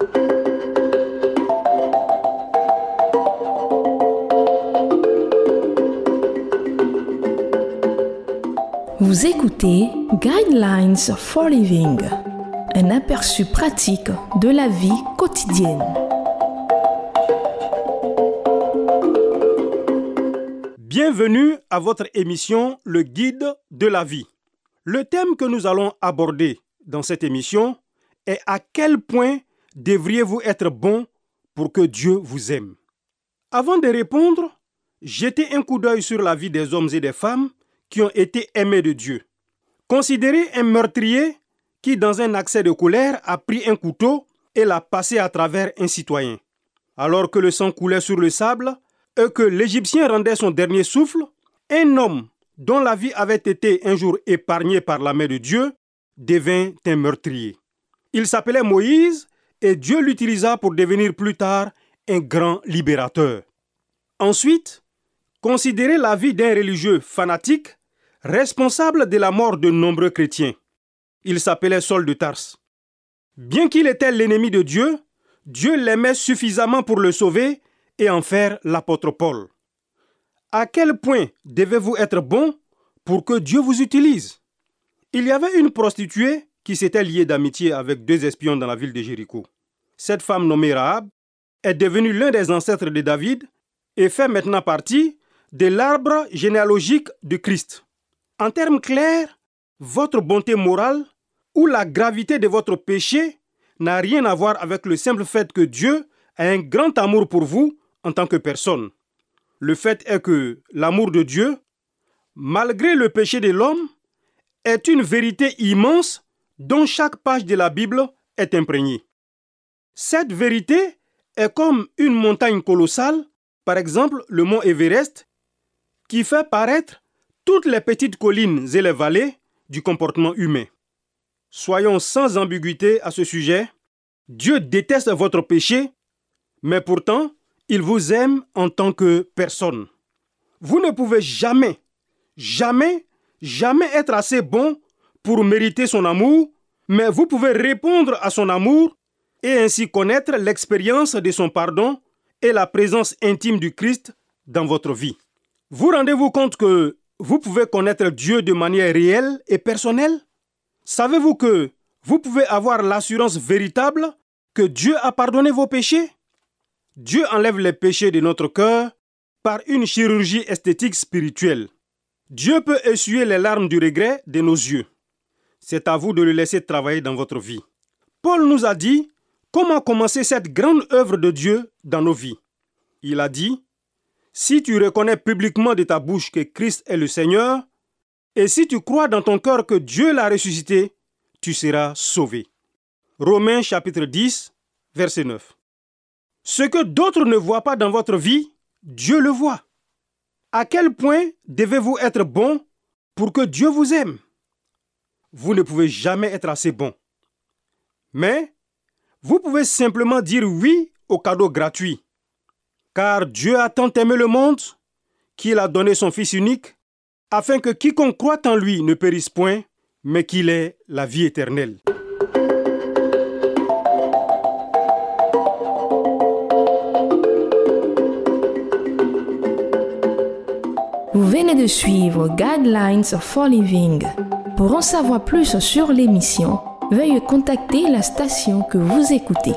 Vous écoutez Guidelines for Living, un aperçu pratique de la vie quotidienne. Bienvenue à votre émission Le Guide de la vie. Le thème que nous allons aborder dans cette émission est à quel point devriez-vous être bon pour que Dieu vous aime? Avant de répondre, jetez un coup d'œil sur la vie des hommes et des femmes qui ont été aimés de Dieu. Considérez un meurtrier qui, dans un accès de colère, a pris un couteau et l'a passé à travers un citoyen. Alors que le sang coulait sur le sable et que l'Égyptien rendait son dernier souffle, un homme dont la vie avait été un jour épargnée par la main de Dieu devint un meurtrier. Il s'appelait Moïse et Dieu l'utilisa pour devenir plus tard un grand libérateur. Ensuite, considérez la vie d'un religieux fanatique responsable de la mort de nombreux chrétiens. Il s'appelait Saul de Tarse. Bien qu'il était l'ennemi de Dieu, Dieu l'aimait suffisamment pour le sauver et en faire l'apôtre Paul. À quel point devez-vous être bon pour que Dieu vous utilise? Il y avait une prostituée qui s'était liée d'amitié avec deux espions dans la ville de Jéricho. Cette femme nommée Rahab est devenue l'un des ancêtres de David et fait maintenant partie de l'arbre généalogique de Christ. En termes clairs, votre bonté morale ou la gravité de votre péché n'a rien à voir avec le simple fait que Dieu a un grand amour pour vous en tant que personne. Le fait est que l'amour de Dieu, malgré le péché de l'homme, est une vérité immense dont chaque page de la Bible est imprégnée. Cette vérité est comme une montagne colossale, par exemple le mont Everest, qui fait paraître toutes les petites collines et les vallées du comportement humain. Soyons sans ambiguïté à ce sujet. Dieu déteste votre péché, mais pourtant, il vous aime en tant que personne. Vous ne pouvez jamais, jamais, jamais être assez bon pour mériter son amour, mais vous pouvez répondre à son amour et ainsi connaître l'expérience de son pardon et la présence intime du Christ dans votre vie. Vous rendez-vous compte que vous pouvez connaître Dieu de manière réelle et personnelle? Savez-vous que vous pouvez avoir l'assurance véritable que Dieu a pardonné vos péchés? Dieu enlève les péchés de notre cœur par une chirurgie esthétique spirituelle. Dieu peut essuyer les larmes du regret de nos yeux. C'est à vous de le laisser travailler dans votre vie. Paul nous a dit comment commencer cette grande œuvre de Dieu dans nos vies. Il a dit, si tu reconnais publiquement de ta bouche que Christ est le Seigneur, et si tu crois dans ton cœur que Dieu l'a ressuscité, tu seras sauvé. Romains chapitre 10, verset 9. Ce que d'autres ne voient pas dans votre vie, Dieu le voit. À quel point devez-vous être bon pour que Dieu vous aime? Vous ne pouvez jamais être assez bon. Mais vous pouvez simplement dire oui au cadeau gratuit car Dieu a tant aimé le monde qu'il a donné son Fils unique, afin que quiconque croit en lui ne périsse point, mais qu'il ait la vie éternelle. Vous venez de suivre Guidelines for Living. Pour en savoir plus sur l'émission, veuillez contacter la station que vous écoutez.